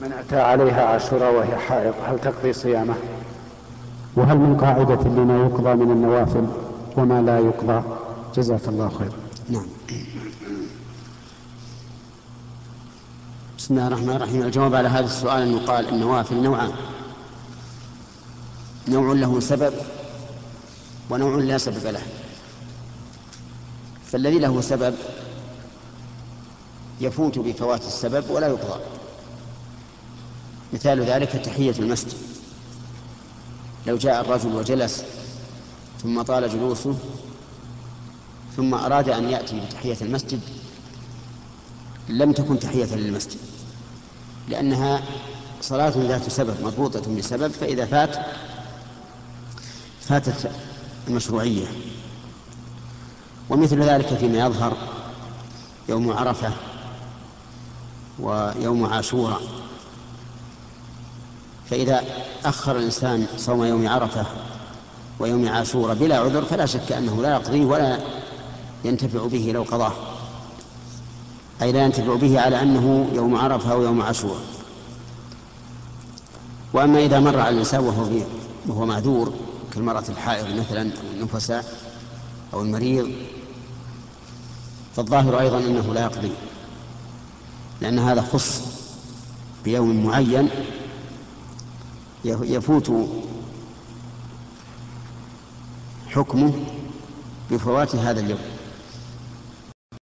من أتى عليها عاشوراء وهي حائض هل تقضي صيامه؟ وهل من قاعدة لما يقضى من النوافل وما لا يقضى؟ جزاك الله خير. نعم. بسم الله الرحمن الرحيم. الجواب على هذا السؤال أنه قال النوافل نوعان. نوع له سبب ونوع لا سبب له. فالذي له سبب يفوت بفوات السبب ولا يقضى. مثال ذلك تحية المسجد. لو جاء الرجل وجلس ثم طال جلوسه ثم أراد أن يأتي بتحية المسجد لم تكن تحية للمسجد لأنها صلاة ذات سبب مربوطة بسبب فإذا فات فاتت المشروعية. ومثل ذلك فيما يظهر يوم عرفة ويوم عاشوراء. فإذا أخر الإنسان صوم يوم عرفة ويوم عاشوراء بلا عذر فلا شك أنه لا يقضيه ولا ينتفع به لو قضاه. أي لا ينتفع به على أنه يوم عرفة أو يوم عاشوراء وأما إذا مر على الإنسان وهو, وهو معذور كالمرأة الحائض مثلا أو النفساء أو المريض فالظاهر أيضا أنه لا يقضي لأن هذا خص بيوم معين يفوت حكمه بفوات هذا اليوم.